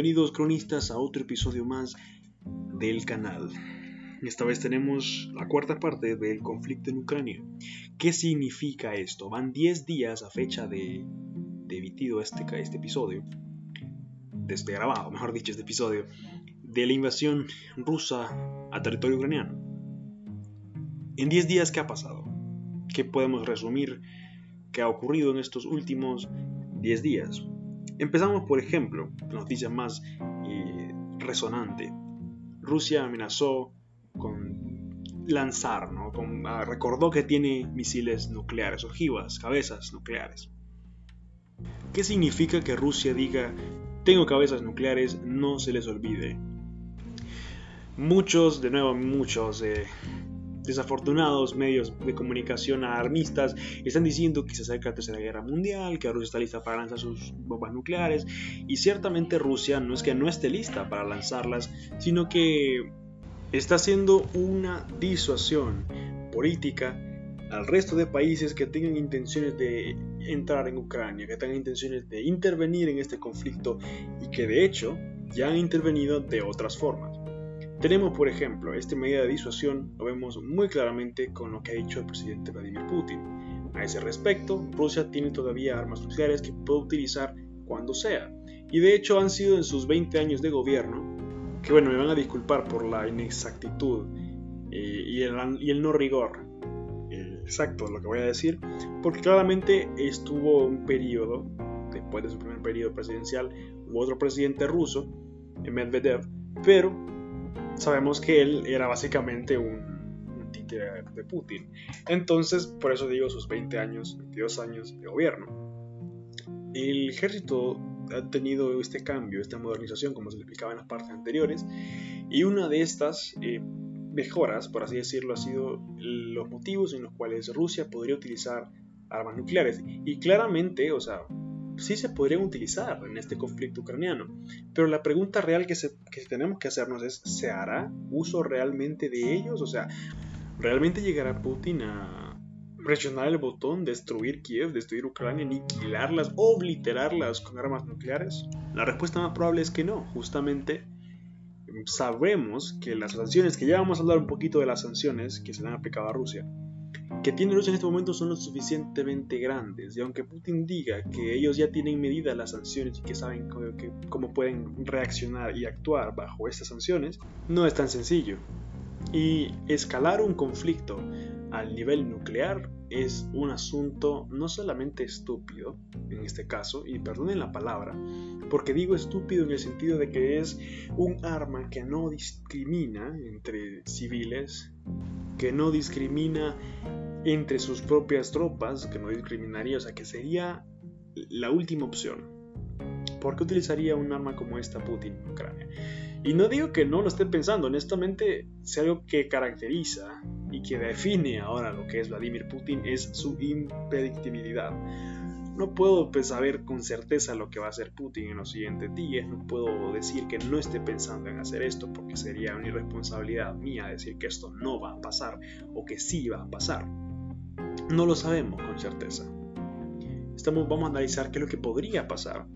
Bienvenidos cronistas a otro episodio más del canal. Esta vez tenemos la cuarta parte del conflicto en Ucrania. ¿Qué significa esto? Van 10 días a fecha de, de emitido este, este episodio, desde grabado, mejor dicho, este episodio, de la invasión rusa a territorio ucraniano. En 10 días, ¿qué ha pasado? ¿Qué podemos resumir que ha ocurrido en estos últimos 10 días? Empezamos, por ejemplo, noticia más eh, resonante. Rusia amenazó con lanzar, ¿no? Ah, recordó que tiene misiles nucleares, ojivas, cabezas nucleares. ¿Qué significa que Rusia diga, tengo cabezas nucleares, no se les olvide? Muchos, de nuevo, muchos eh, desafortunados medios de comunicación alarmistas están diciendo que se acerca la Tercera Guerra Mundial, que Rusia está lista para lanzar sus bombas nucleares, y ciertamente Rusia no es que no esté lista para lanzarlas, sino que está haciendo una disuasión política al resto de países que tengan intenciones de entrar en Ucrania, que tengan intenciones de intervenir en este conflicto y que de hecho ya han intervenido de otras formas. Tenemos, por ejemplo, esta medida de disuasión, lo vemos muy claramente con lo que ha dicho el presidente Vladimir Putin. A ese respecto, Rusia tiene todavía armas nucleares que puede utilizar cuando sea. Y de hecho han sido en sus 20 años de gobierno, que bueno, me van a disculpar por la inexactitud eh, y, el, no rigor eh, exacto lo que voy a decir, porque claramente estuvo un periodo, después de su primer periodo presidencial, hubo otro presidente ruso, Medvedev, pero sabemos que él era básicamente un, títere de Putin. Entonces, por eso digo sus 20 años, 22 años de gobierno. El ejército ha tenido este cambio, esta modernización, como se explicaba en las partes anteriores, y una de estas eh, mejoras, por así decirlo, ha sido los motivos en los cuales Rusia podría utilizar armas nucleares. Y claramente, o sea, sí se podrían utilizar en este conflicto ucraniano. Pero la pregunta real que, tenemos que hacernos es, ¿se hará uso realmente de ellos? O sea, ¿realmente llegará Putin a presionar el botón, destruir Kiev, destruir Ucrania, aniquilarlas, obliterarlas con armas nucleares? La respuesta más probable es que no. Justamente sabemos que las sanciones, que ya vamos a hablar un poquito de las sanciones que se le han aplicado a Rusia, que tiene Rusia en este momento son lo suficientemente grandes y aunque Putin diga que ellos ya tienen medidas las sanciones y que saben cómo pueden reaccionar y actuar bajo estas sanciones, no es tan sencillo. Y escalar un conflicto al nivel nuclear es un asunto no solamente estúpido, en este caso, y perdonen la palabra, porque digo estúpido en el sentido de que es un arma que no discrimina entre civiles, que no discrimina entre sus propias tropas, que no discriminaría, o sea, que sería la última opción. ¿Por qué utilizaría un arma como esta Putin en Ucrania? Y no digo que no lo esté pensando, honestamente, si algo que caracteriza y que define ahora lo que es Vladimir Putin es su impredictibilidad. No puedo pues, saber con certeza lo que va a hacer Putin en los siguientes días, no puedo decir que no esté pensando en hacer esto porque sería una irresponsabilidad mía decir que esto no va a pasar o que sí va a pasar. No lo sabemos con certeza. Estamos, vamos a analizar qué es lo que podría pasar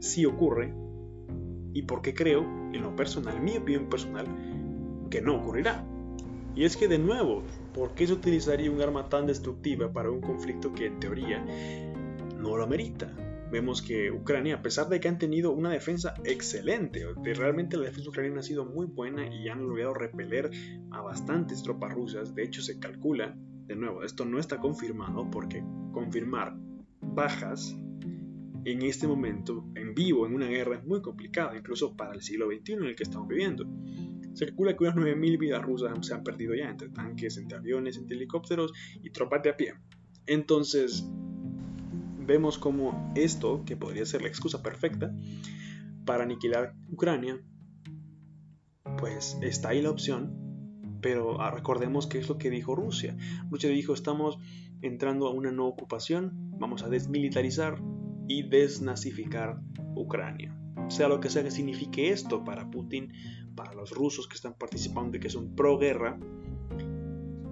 si ocurre y por qué creo, en lo personal, mi opinión personal, que no ocurrirá. Y es que de nuevo, ¿por qué se utilizaría un arma tan destructiva para un conflicto que en teoría no lo amerita? Vemos que Ucrania, a pesar de que han tenido una defensa excelente, realmente la defensa ucraniana ha sido muy buena y han logrado repeler a bastantes tropas rusas, de hecho se calcula de nuevo, esto no está confirmado porque confirmar bajas en este momento, en vivo, en una guerra, es muy complicado, incluso para el siglo XXI en el que estamos viviendo. Se calcula que unas 9.000 vidas rusas se han perdido ya entre tanques, entre aviones, entre helicópteros y tropas de a pie. Entonces, vemos como esto, que podría ser la excusa perfecta para aniquilar Ucrania, pues está ahí la opción pero ah, recordemos qué es lo que dijo Rusia. Rusia dijo, estamos entrando a una nueva ocupación, vamos a desmilitarizar y desnazificar Ucrania. Sea lo que sea que signifique esto para Putin, para los rusos que están participando y que son pro guerra,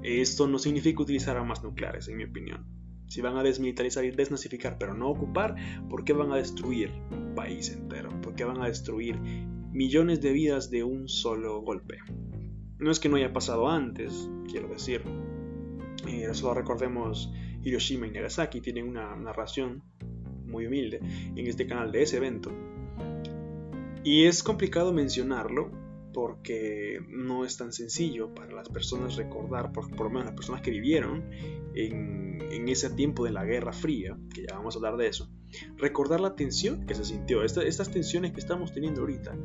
esto no significa utilizar armas nucleares, en mi opinión. Si van a desmilitarizar y desnazificar, pero no ocupar, ¿por qué van a destruir un país entero? ¿Por qué van a destruir millones de vidas de un solo golpe? No es que no haya pasado antes, quiero decir. Eh, solo recordemos Hiroshima y Nagasaki tienen una narración muy humilde en este canal de ese evento. Y es complicado mencionarlo porque no es tan sencillo para las personas recordar, por, lo menos las personas que vivieron en, ese tiempo de la Guerra Fría, que ya vamos a hablar de eso, recordar la tensión que se sintió. estas tensiones que estamos teniendo ahorita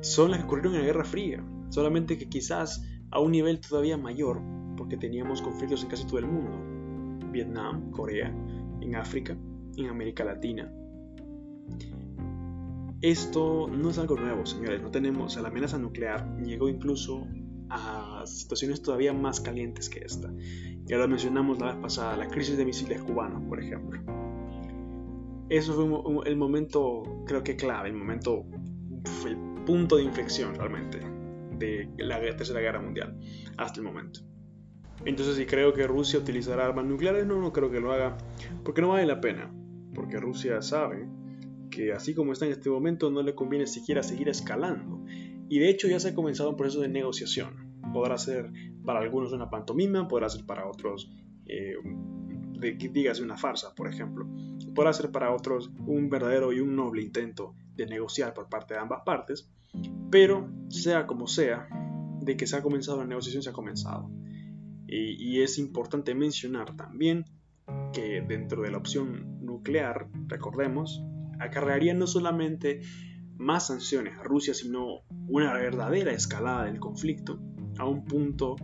son las que ocurrieron en la Guerra Fría, solamente que quizás a un nivel todavía mayor, porque teníamos conflictos en casi todo el mundo. Vietnam, Corea, en África, en América Latina. Esto no es algo nuevo, señores. No tenemos, la amenaza nuclear llegó incluso a situaciones todavía más calientes que esta. Ya lo mencionamos la vez pasada, la crisis de misiles cubanos, por ejemplo. Eso fue el momento, creo que clave, el momento, el punto de inflexión realmente de la Tercera Guerra Mundial hasta el momento. Entonces, si creo que Rusia utilizará armas nucleares, no, no creo que lo haga, porque no vale la pena, porque Rusia sabe que así como está en este momento no le conviene siquiera seguir escalando. Y de hecho ya se ha comenzado un proceso de negociación. Podrá ser para algunos una pantomima, podrá ser para otros, eh, una farsa, por ejemplo. Podrá ser para otros un verdadero y un noble intento de negociar por parte de ambas partes. Pero sea como sea, de que se ha comenzado la negociación, se ha comenzado. y es importante mencionar también que dentro de la opción nuclear, recordemos, acarrearía no solamente más sanciones a Rusia, sino una verdadera escalada del conflicto a un punto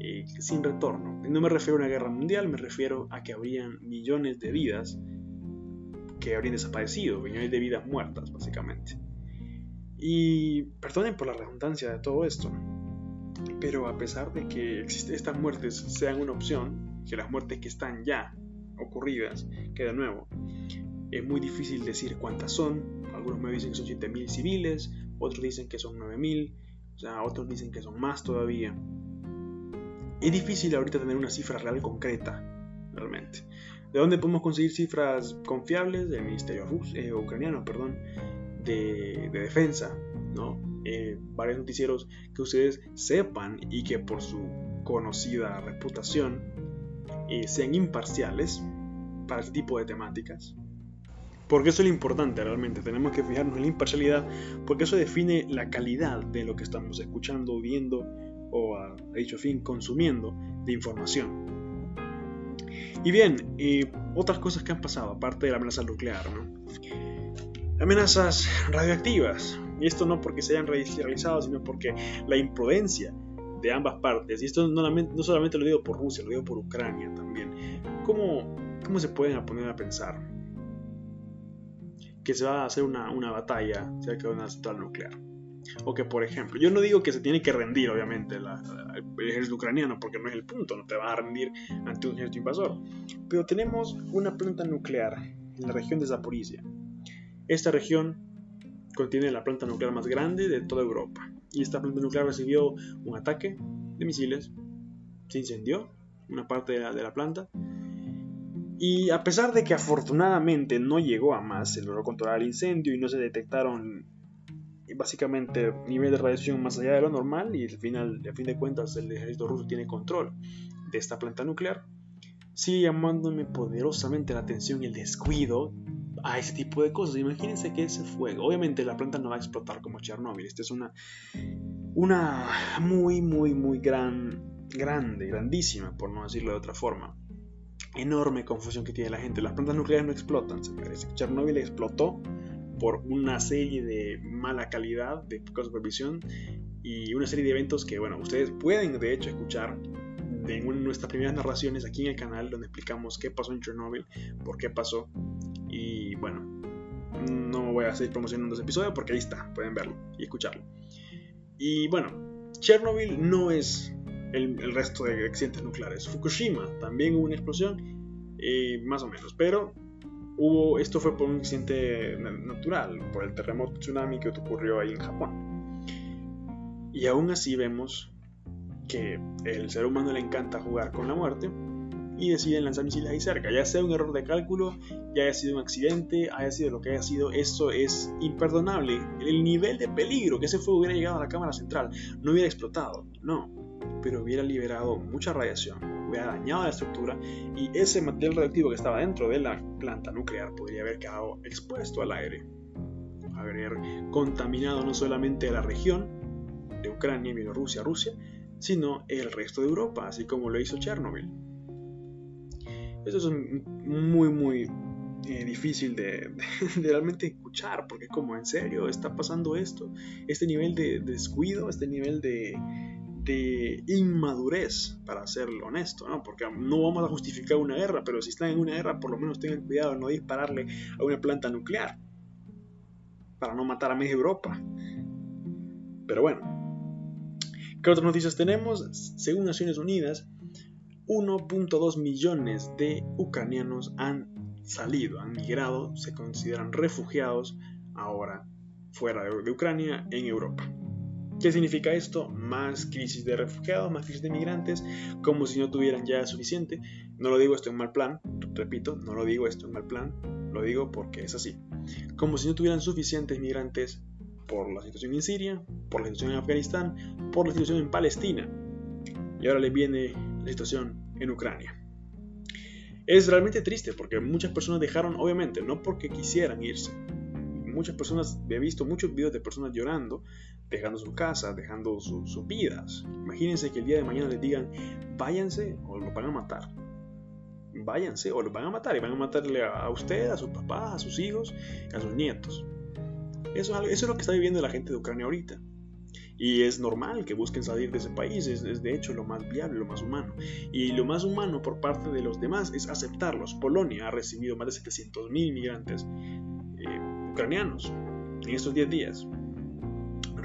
eh, sin retorno. No me refiero a una guerra mundial, me refiero a que habrían millones de vidas que habrían desaparecido, millones de vidas muertas, básicamente. Y perdonen por la redundancia de todo esto, pero a pesar de que estas muertes sean una opción, que las muertes que están ya ocurridas, que de nuevo, es muy difícil decir cuántas son. Algunos me dicen que son 7.000 civiles, otros dicen que son 9.000, o sea, otros dicen que son más todavía. Es difícil ahorita tener una cifra real concreta, realmente. ¿De dónde podemos conseguir cifras confiables? Del Ministerio eh, Ucraniano, perdón, de, defensa, ¿no? Eh, varios noticieros que ustedes sepan y que por su conocida reputación eh, sean imparciales para este tipo de temáticas. Porque eso es lo importante realmente, tenemos que fijarnos en la imparcialidad, porque eso define la calidad de lo que estamos escuchando, viendo o, a dicho fin, consumiendo de información. Y bien, eh, otras cosas que han pasado, aparte de la amenaza nuclear, ¿no? Amenazas radioactivas, y esto no porque se hayan realizado, sino porque la imprudencia de ambas partes, y esto no, no solamente lo digo por Rusia, lo digo por Ucrania también, ¿cómo, cómo se pueden poner a pensar? Que se va a hacer una, una batalla cerca de una central nuclear. O que, por ejemplo, yo no digo que se tiene que rendir, obviamente, el ejército ucraniano, porque no es el punto, no te vas a rendir ante un ejército invasor. Pero tenemos una planta nuclear en la región de Zaporizhia. Esta región contiene la planta nuclear más grande de toda Europa. Y esta planta nuclear recibió un ataque de misiles, se incendió una parte de la, de la planta y a pesar de que afortunadamente no llegó a más, se logró controlar el incendio y no se detectaron básicamente niveles de radiación más allá de lo normal y al final, a fin de cuentas el ejército ruso tiene control de esta planta nuclear, sigue llamándome poderosamente la atención y el descuido a ese tipo de cosas. Imagínense que ese fuego, obviamente la planta no va a explotar como Chernobyl, esta es una, una muy, muy, muy gran, grande, grandísima, por no decirlo de otra forma enorme confusión que tiene la gente. Las plantas nucleares no explotan, señores. Chernobyl explotó por una serie de mala calidad, de poca supervisión y una serie de eventos que, bueno, ustedes pueden de hecho escuchar en una de nuestras primeras narraciones aquí en el canal donde explicamos qué pasó en Chernobyl, por qué pasó y bueno, no voy a seguir promocionando ese episodio porque ahí está, pueden verlo y escucharlo. Y bueno, Chernobyl no es el, resto de accidentes nucleares. Fukushima también hubo una explosión, eh, más o menos, pero hubo, esto fue por un accidente natural, por el terremoto tsunami que ocurrió ahí en Japón. Y aún así vemos que el ser humano le encanta jugar con la muerte y deciden lanzar misiles ahí cerca. Ya sea un error de cálculo, ya haya sido un accidente, haya sido lo que haya sido, eso es imperdonable. El nivel de peligro que ese fuego hubiera llegado a la cámara central no hubiera explotado, no, pero hubiera liberado mucha radiación, hubiera dañado la estructura y ese material radioactivo que estaba dentro de la planta nuclear podría haber quedado expuesto al aire, haber contaminado no solamente la región de Ucrania, Bielorrusia, Rusia, sino el resto de Europa, así como lo hizo Chernobyl. Eso es muy, muy eh, difícil de, realmente escuchar, porque como en serio está pasando esto, este nivel de, descuido, este nivel de, de inmadurez, para serlo honesto, ¿no? Porque no vamos a justificar una guerra, pero si están en una guerra, por lo menos tengan cuidado de no dispararle a una planta nuclear, para no matar a media Europa. Pero bueno, ¿qué otras noticias tenemos? Según Naciones Unidas, 1.2 millones de ucranianos han salido, han migrado, se consideran refugiados ahora fuera de, Ucrania en Europa. ¿Qué significa esto? Más crisis de refugiados, más crisis de migrantes, como si no tuvieran ya suficiente. No lo digo esto en mal plan, repito, no lo digo esto en mal plan, lo digo porque es así. Como si no tuvieran suficientes migrantes por la situación en Siria, por la situación en Afganistán, por la situación en Palestina. Y ahora le viene situación en Ucrania. Es realmente triste porque muchas personas dejaron, obviamente, no porque quisieran irse. Muchas personas, he visto muchos videos de personas llorando, dejando su casa, dejando sus vidas. Imagínense que el día de mañana les digan, váyanse o los van a matar. Váyanse o los van a matar y van a matarle a, usted, a sus papás, a sus hijos, a sus nietos. Eso, es lo que está viviendo la gente de Ucrania ahorita. Y es normal que busquen salir de ese país, es, de hecho lo más viable, lo más humano. Y lo más humano por parte de los demás es aceptarlos. Polonia ha recibido más de 700.000 inmigrantes eh, ucranianos en estos 10 días,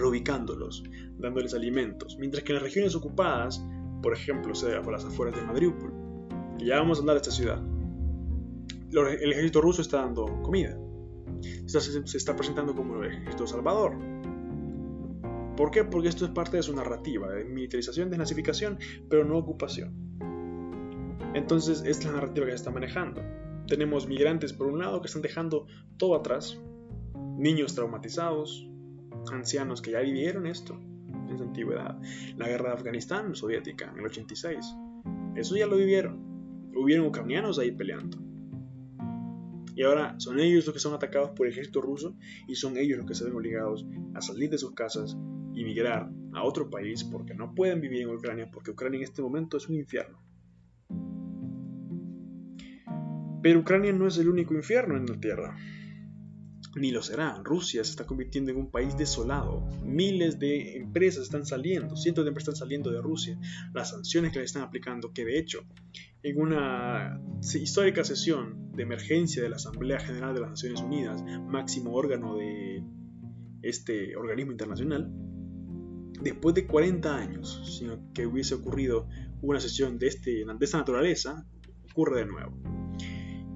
reubicándolos, dándoles alimentos. Mientras que en las regiones ocupadas, por ejemplo, sea por las afueras de Mariupol, ya vamos a hablar de esta ciudad, el ejército ruso está dando comida. Se está presentando como el ejército salvador ¿Por qué? Porque esto es parte de su narrativa, de militarización, desnazificación, pero no ocupación. Entonces es la narrativa que se está manejando. Tenemos migrantes por un lado que están dejando todo atrás, niños traumatizados, ancianos que ya vivieron esto en su antigüedad. La guerra de Afganistán soviética en el 86. Eso ya lo vivieron. Hubieron ucranianos ahí peleando. Y ahora son ellos los que son atacados por el ejército ruso y son ellos los que se ven obligados a salir de sus casas emigrar a otro país porque no pueden vivir en Ucrania, porque Ucrania en este momento es un infierno. Pero Ucrania no es el único infierno en la Tierra. Ni lo será. Rusia se está convirtiendo en un país desolado. Miles de empresas están saliendo, cientos de empresas están saliendo de Rusia. Las sanciones que le están aplicando, que de hecho, en una histórica sesión de emergencia de la Asamblea General de las Naciones Unidas, máximo órgano de este organismo internacional, después de 40 años, sino que hubiese ocurrido una sesión de, este, de esta naturaleza, ocurre de nuevo.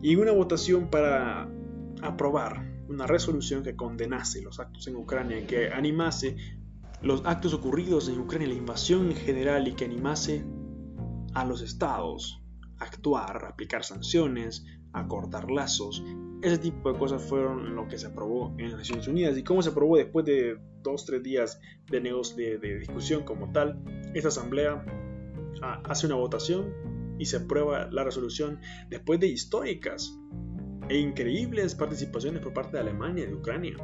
Y una votación para aprobar una resolución que condenase los actos en Ucrania, que animase los actos ocurridos en Ucrania, la invasión en general y que animase a los estados a actuar, a aplicar sanciones, a cortar lazos. Ese tipo de cosas fueron lo que se aprobó en las Naciones Unidas. ¿Y cómo se aprobó después de dos, tres días de, de, de discusión como tal? Esta asamblea ah, hace una votación y se aprueba la resolución después de históricas e increíbles participaciones por parte de Alemania y de Ucrania.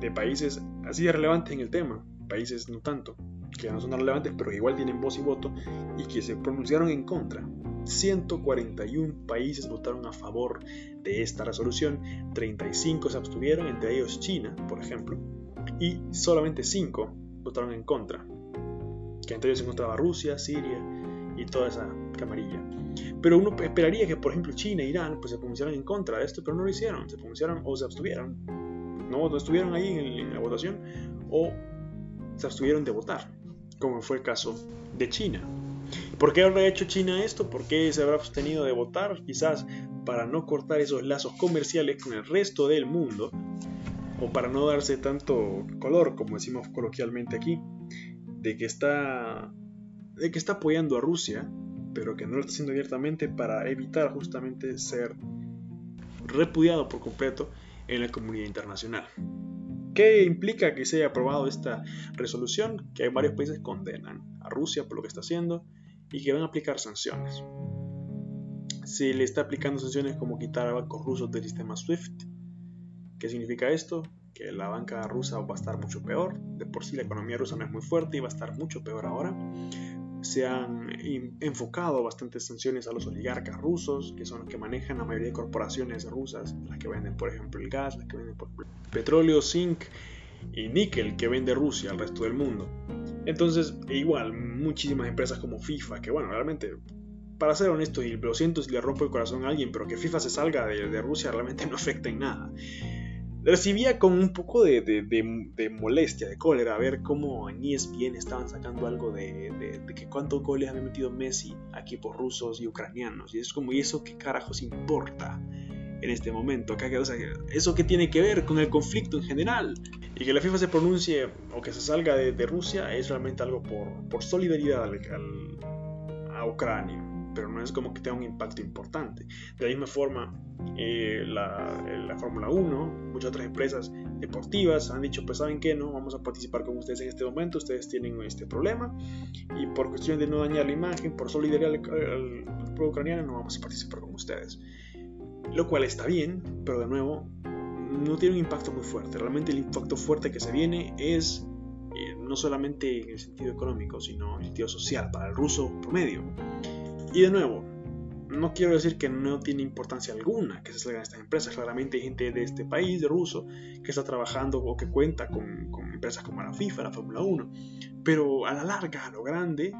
De países así de relevantes en el tema, países no tanto, que no son relevantes, pero igual tienen voz y voto y que se pronunciaron en contra. 141 países votaron a favor de esta resolución, 35 se abstuvieron, entre ellos China, por ejemplo, y solamente 5 votaron en contra, que entre ellos se encontraba Rusia, Siria y toda esa camarilla. Pero uno esperaría que, por ejemplo, China e Irán pues, se pronunciaran en contra de esto, pero no lo hicieron, se pronunciaron o se abstuvieron. No, no estuvieron ahí en la votación o se abstuvieron de votar, como fue el caso de China. ¿Por qué habrá hecho China esto? ¿Por qué se habrá abstenido de votar? Quizás para no cortar esos lazos comerciales con el resto del mundo o para no darse tanto color, como decimos coloquialmente aquí, de que está, de que está apoyando a Rusia pero que no lo está haciendo abiertamente para evitar justamente ser repudiado por completo en la comunidad internacional. ¿Qué implica que se haya aprobado esta resolución? Que varios países condenan a Rusia por lo que está haciendo y que van a aplicar sanciones. Se le está aplicando sanciones como quitar a bancos rusos del sistema SWIFT. ¿Qué significa esto? Que la banca rusa va a estar mucho peor. De por sí la economía rusa no es muy fuerte y va a estar mucho peor ahora se han enfocado bastantes sanciones a los oligarcas rusos, que son los que manejan la mayoría de corporaciones rusas, las que venden, por ejemplo, el gas, las que venden petróleo, zinc y níquel que vende Rusia al resto del mundo. Entonces, igual, muchísimas empresas como FIFA, que bueno, realmente, para ser honesto, y lo siento si le rompo el corazón a alguien, pero que FIFA se salga de, de Rusia realmente no afecta en nada recibía con un poco de, molestia, de cólera, a ver cómo en ESPN estaban sacando algo de, que cuántos goles había metido Messi a equipos rusos y ucranianos. Y es como, ¿y eso qué carajos importa? en este momento. O sea, ¿Eso qué tiene que ver con el conflicto en general? Y que la FIFA se pronuncie o que se salga de, Rusia es realmente algo por, solidaridad a Ucrania pero no es como que tenga un impacto importante. De la misma forma, eh, la, la Fórmula 1, muchas otras empresas deportivas han dicho, pues saben que no, vamos a participar con ustedes en este momento, ustedes tienen este problema y por cuestión de no dañar la imagen, por solidaridad al, pueblo ucraniano, no vamos a participar con ustedes. Lo cual está bien, pero de nuevo, no tiene un impacto muy fuerte. Realmente el impacto fuerte que se viene es eh, no solamente en el sentido económico, sino en el sentido social, para el ruso promedio. Y de nuevo, no quiero decir que no tiene importancia alguna que se salgan estas empresas. Claramente hay gente de este país, de ruso, que está trabajando o que cuenta con, empresas como la FIFA, la Fórmula 1. Pero a la larga, a lo grande,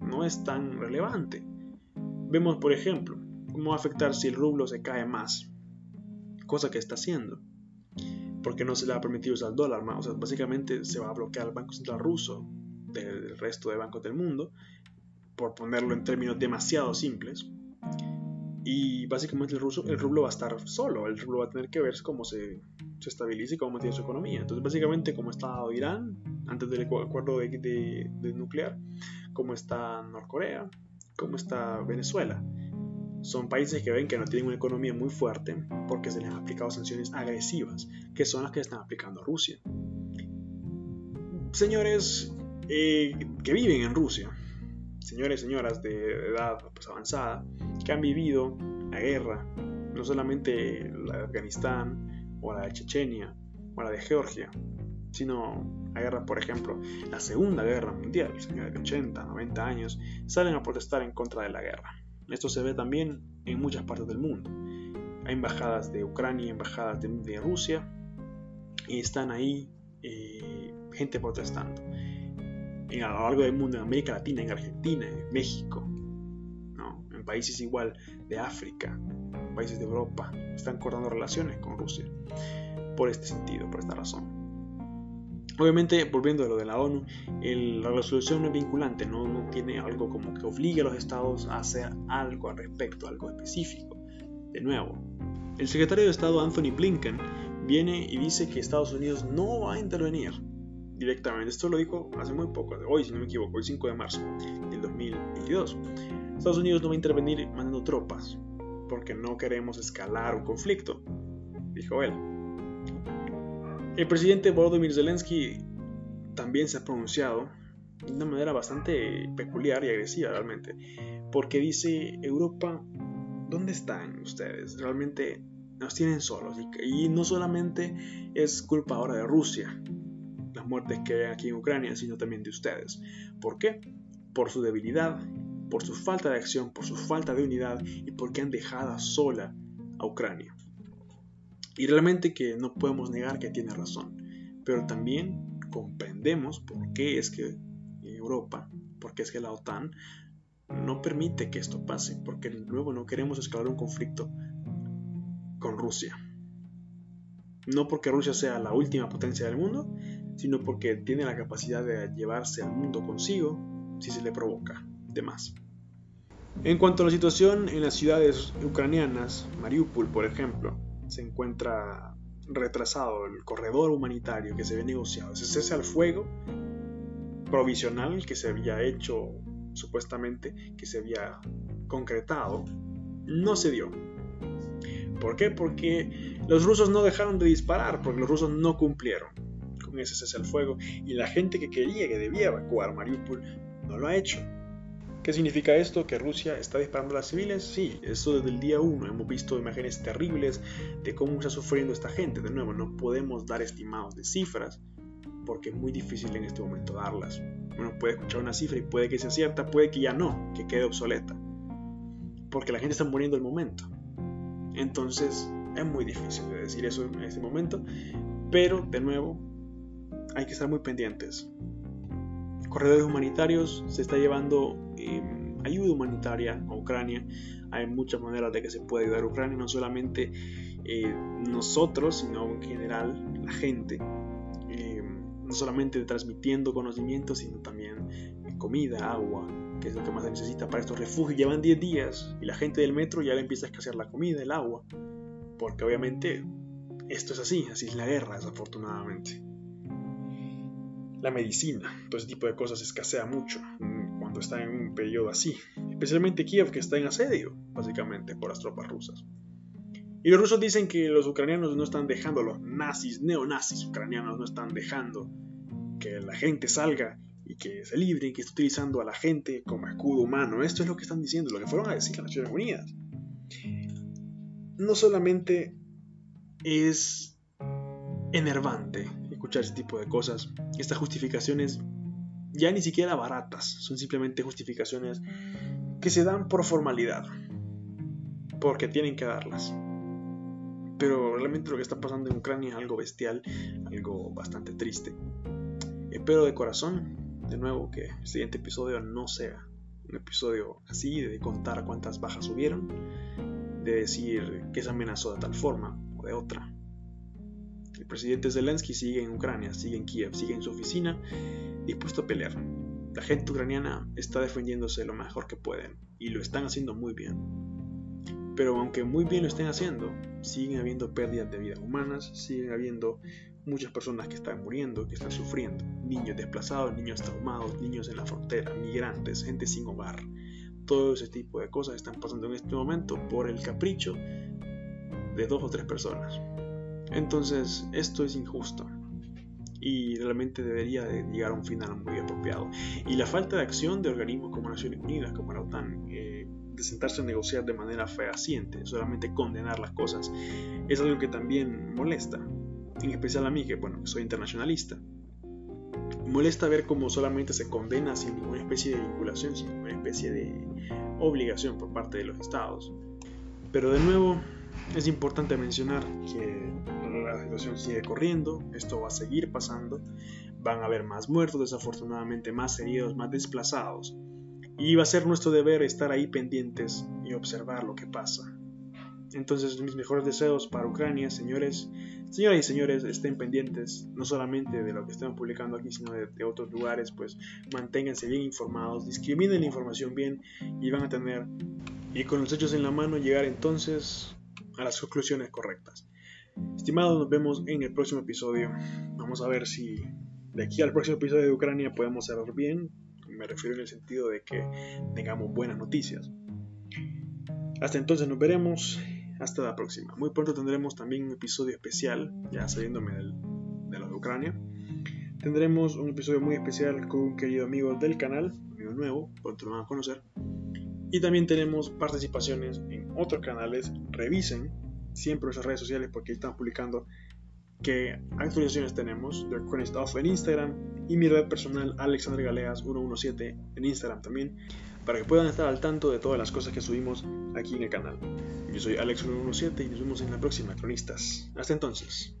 no es tan relevante. Vemos, por ejemplo, cómo va a afectar si el rublo se cae más. Cosa que está haciendo. Porque no se le ha permitido usar el dólar más. O sea, básicamente se va a bloquear el Banco Central ruso del resto de bancos del mundo por ponerlo en términos demasiado simples. Y básicamente el, ruso, el rublo va a estar solo, el rublo va a tener que ver cómo se, se estabiliza y cómo tiene su economía. Entonces, básicamente, como está Irán antes del acuerdo de, de, nuclear, cómo está Norcorea, cómo está Venezuela. Son países que ven que no tienen una economía muy fuerte porque se les han aplicado sanciones agresivas, que son las que están aplicando a Rusia. Señores eh, que viven en Rusia, señores y señoras de edad pues, avanzada que han vivido la guerra, no solamente la de Afganistán o la de Chechenia o la de Georgia, sino la guerra, por ejemplo, la Segunda Guerra Mundial, señores de 80, 90 años, salen a protestar en contra de la guerra. Esto se ve también en muchas partes del mundo. Hay embajadas de Ucrania, embajadas de, Rusia, y están ahí eh, gente protestando en, a lo largo del mundo, en América Latina, en Argentina, en México, ¿no? en países igual de África, países de Europa, están cortando relaciones con Rusia por este sentido, por esta razón. Obviamente, volviendo a lo de la ONU, la resolución no es vinculante, ¿no? no tiene algo como que obligue a los estados a hacer algo al respecto, algo específico. De nuevo, el secretario de Estado Anthony Blinken viene y dice que Estados Unidos no va a intervenir directamente. Esto lo dijo hace muy poco, hoy si no me equivoco, el 5 de marzo del 2022. Estados Unidos no va a intervenir mandando tropas porque no queremos escalar un conflicto, dijo él. El presidente Volodymyr Zelensky también se ha pronunciado de una manera bastante peculiar y agresiva realmente, porque dice Europa, ¿dónde están ustedes? Realmente nos tienen solos y, y no solamente es culpa ahora de Rusia, muertes que hay aquí en Ucrania, sino también de ustedes. ¿Por qué? Por su debilidad, por su falta de acción, por su falta de unidad y porque han dejado sola a Ucrania. Y realmente que no podemos negar que tiene razón, pero también comprendemos por qué es que Europa, por qué es que la OTAN no permite que esto pase, porque luego no queremos escalar un conflicto con Rusia. No porque Rusia sea la última potencia del mundo, sino porque tiene la capacidad de llevarse al mundo consigo si se le provoca de más. En cuanto a la situación en las ciudades ucranianas, Mariupol, por ejemplo, se encuentra retrasado el corredor humanitario que se había negociado, ese cese al fuego provisional que se había hecho supuestamente que se había concretado, no se dio. ¿Por qué? Porque los rusos no dejaron de disparar, porque los rusos no cumplieron ese cese al fuego y la gente que quería, que debía evacuar Mariupol, no lo ha hecho. ¿Qué significa esto? ¿Que Rusia está disparando a las civiles? Sí, eso desde el día 1 hemos visto imágenes terribles de cómo está sufriendo esta gente. De nuevo, no podemos dar estimados de cifras porque es muy difícil en este momento darlas. Uno puede escuchar una cifra y puede que sea cierta, puede que ya no, que quede obsoleta. Porque la gente está muriendo el momento. Entonces es muy difícil de decir eso en este momento. Pero de nuevo, hay que estar muy pendientes. Corredores humanitarios se está llevando em, ayuda humanitaria a Ucrania. Hay muchas maneras de que se puede ayudar a Ucrania, no solamente eh, nosotros, sino en general la gente no solamente transmitiendo conocimiento, sino también comida, agua, que es lo que más se necesita para estos refugios. Llevan 10 días y la gente del metro ya le empieza a escasear la comida, el agua, porque obviamente esto es así, así es la guerra, desafortunadamente. La medicina, todo ese tipo de cosas escasea mucho cuando está en un periodo así, especialmente Kiev que está en asedio, básicamente, por las tropas rusas. Y los rusos dicen que los ucranianos no están dejando, los nazis, neonazis ucranianos no están dejando que la gente salga y que se libre y que está utilizando a la gente como escudo humano. Esto es lo que están diciendo, lo que fueron a decir las Naciones Unidas. No solamente es enervante escuchar ese tipo de cosas, estas justificaciones ya ni siquiera baratas, son simplemente justificaciones que se dan por formalidad, porque tienen que darlas. Pero realmente lo que está pasando en Ucrania es algo bestial, algo bastante triste. Espero de corazón, de nuevo, que el siguiente episodio no sea un episodio así, de contar cuántas bajas hubieron, de decir que se amenazó de tal forma o de otra. El presidente Zelensky sigue en Ucrania, sigue en Kiev, sigue en su oficina, dispuesto a pelear. La gente ucraniana está defendiéndose lo mejor que pueden y lo están haciendo muy bien. Pero aunque muy bien lo estén haciendo, siguen habiendo pérdidas de vidas humanas, siguen habiendo muchas personas que están muriendo, que están sufriendo, niños desplazados, niños traumados, niños en la frontera, migrantes, gente sin hogar. Todo ese tipo de cosas están pasando en este momento por el capricho de dos o tres personas. Entonces, esto es injusto y realmente debería de llegar a un final muy apropiado. Y la falta de acción de organismos como Naciones Unidas, como la OTAN, eh, de sentarse a negociar de manera fehaciente, solamente condenar las cosas, es algo que también molesta, en especial a mí, que bueno, soy internacionalista. Molesta ver cómo solamente se condena sin ninguna especie de vinculación, sin ninguna especie de obligación por parte de los estados. Pero de nuevo, es importante mencionar que la situación sigue corriendo, esto va a seguir pasando, van a haber más muertos, desafortunadamente más heridos, más desplazados, y va a ser nuestro deber estar ahí pendientes y observar lo que pasa. Entonces mis mejores deseos para Ucrania, señores, señoras y señores, estén pendientes no solamente de lo que estamos publicando aquí, sino de, otros lugares, pues manténganse bien informados, discriminen la información bien y van a tener, y con los hechos en la mano, llegar entonces a las conclusiones correctas. Estimados, nos vemos en el próximo episodio. Vamos a ver si de aquí al próximo episodio de Ucrania podemos cerrar bien, me refiero en el sentido de que tengamos buenas noticias. Hasta entonces nos veremos. Hasta la próxima. Muy pronto tendremos también un episodio especial, ya saliéndome de lo de Ucrania. Tendremos un episodio muy especial con un querido amigo del canal, amigo nuevo, pronto lo van a conocer. Y también tenemos participaciones en otros canales. Revisen siempre nuestras redes sociales porque ahí estamos publicando qué actualizaciones tenemos. The Chronist en Instagram y mi red personal Alexander Galeas 117 en Instagram también para que puedan estar al tanto de todas las cosas que subimos aquí en el canal. Yo soy Alex117 y nos vemos en la próxima, cronistas. Hasta entonces.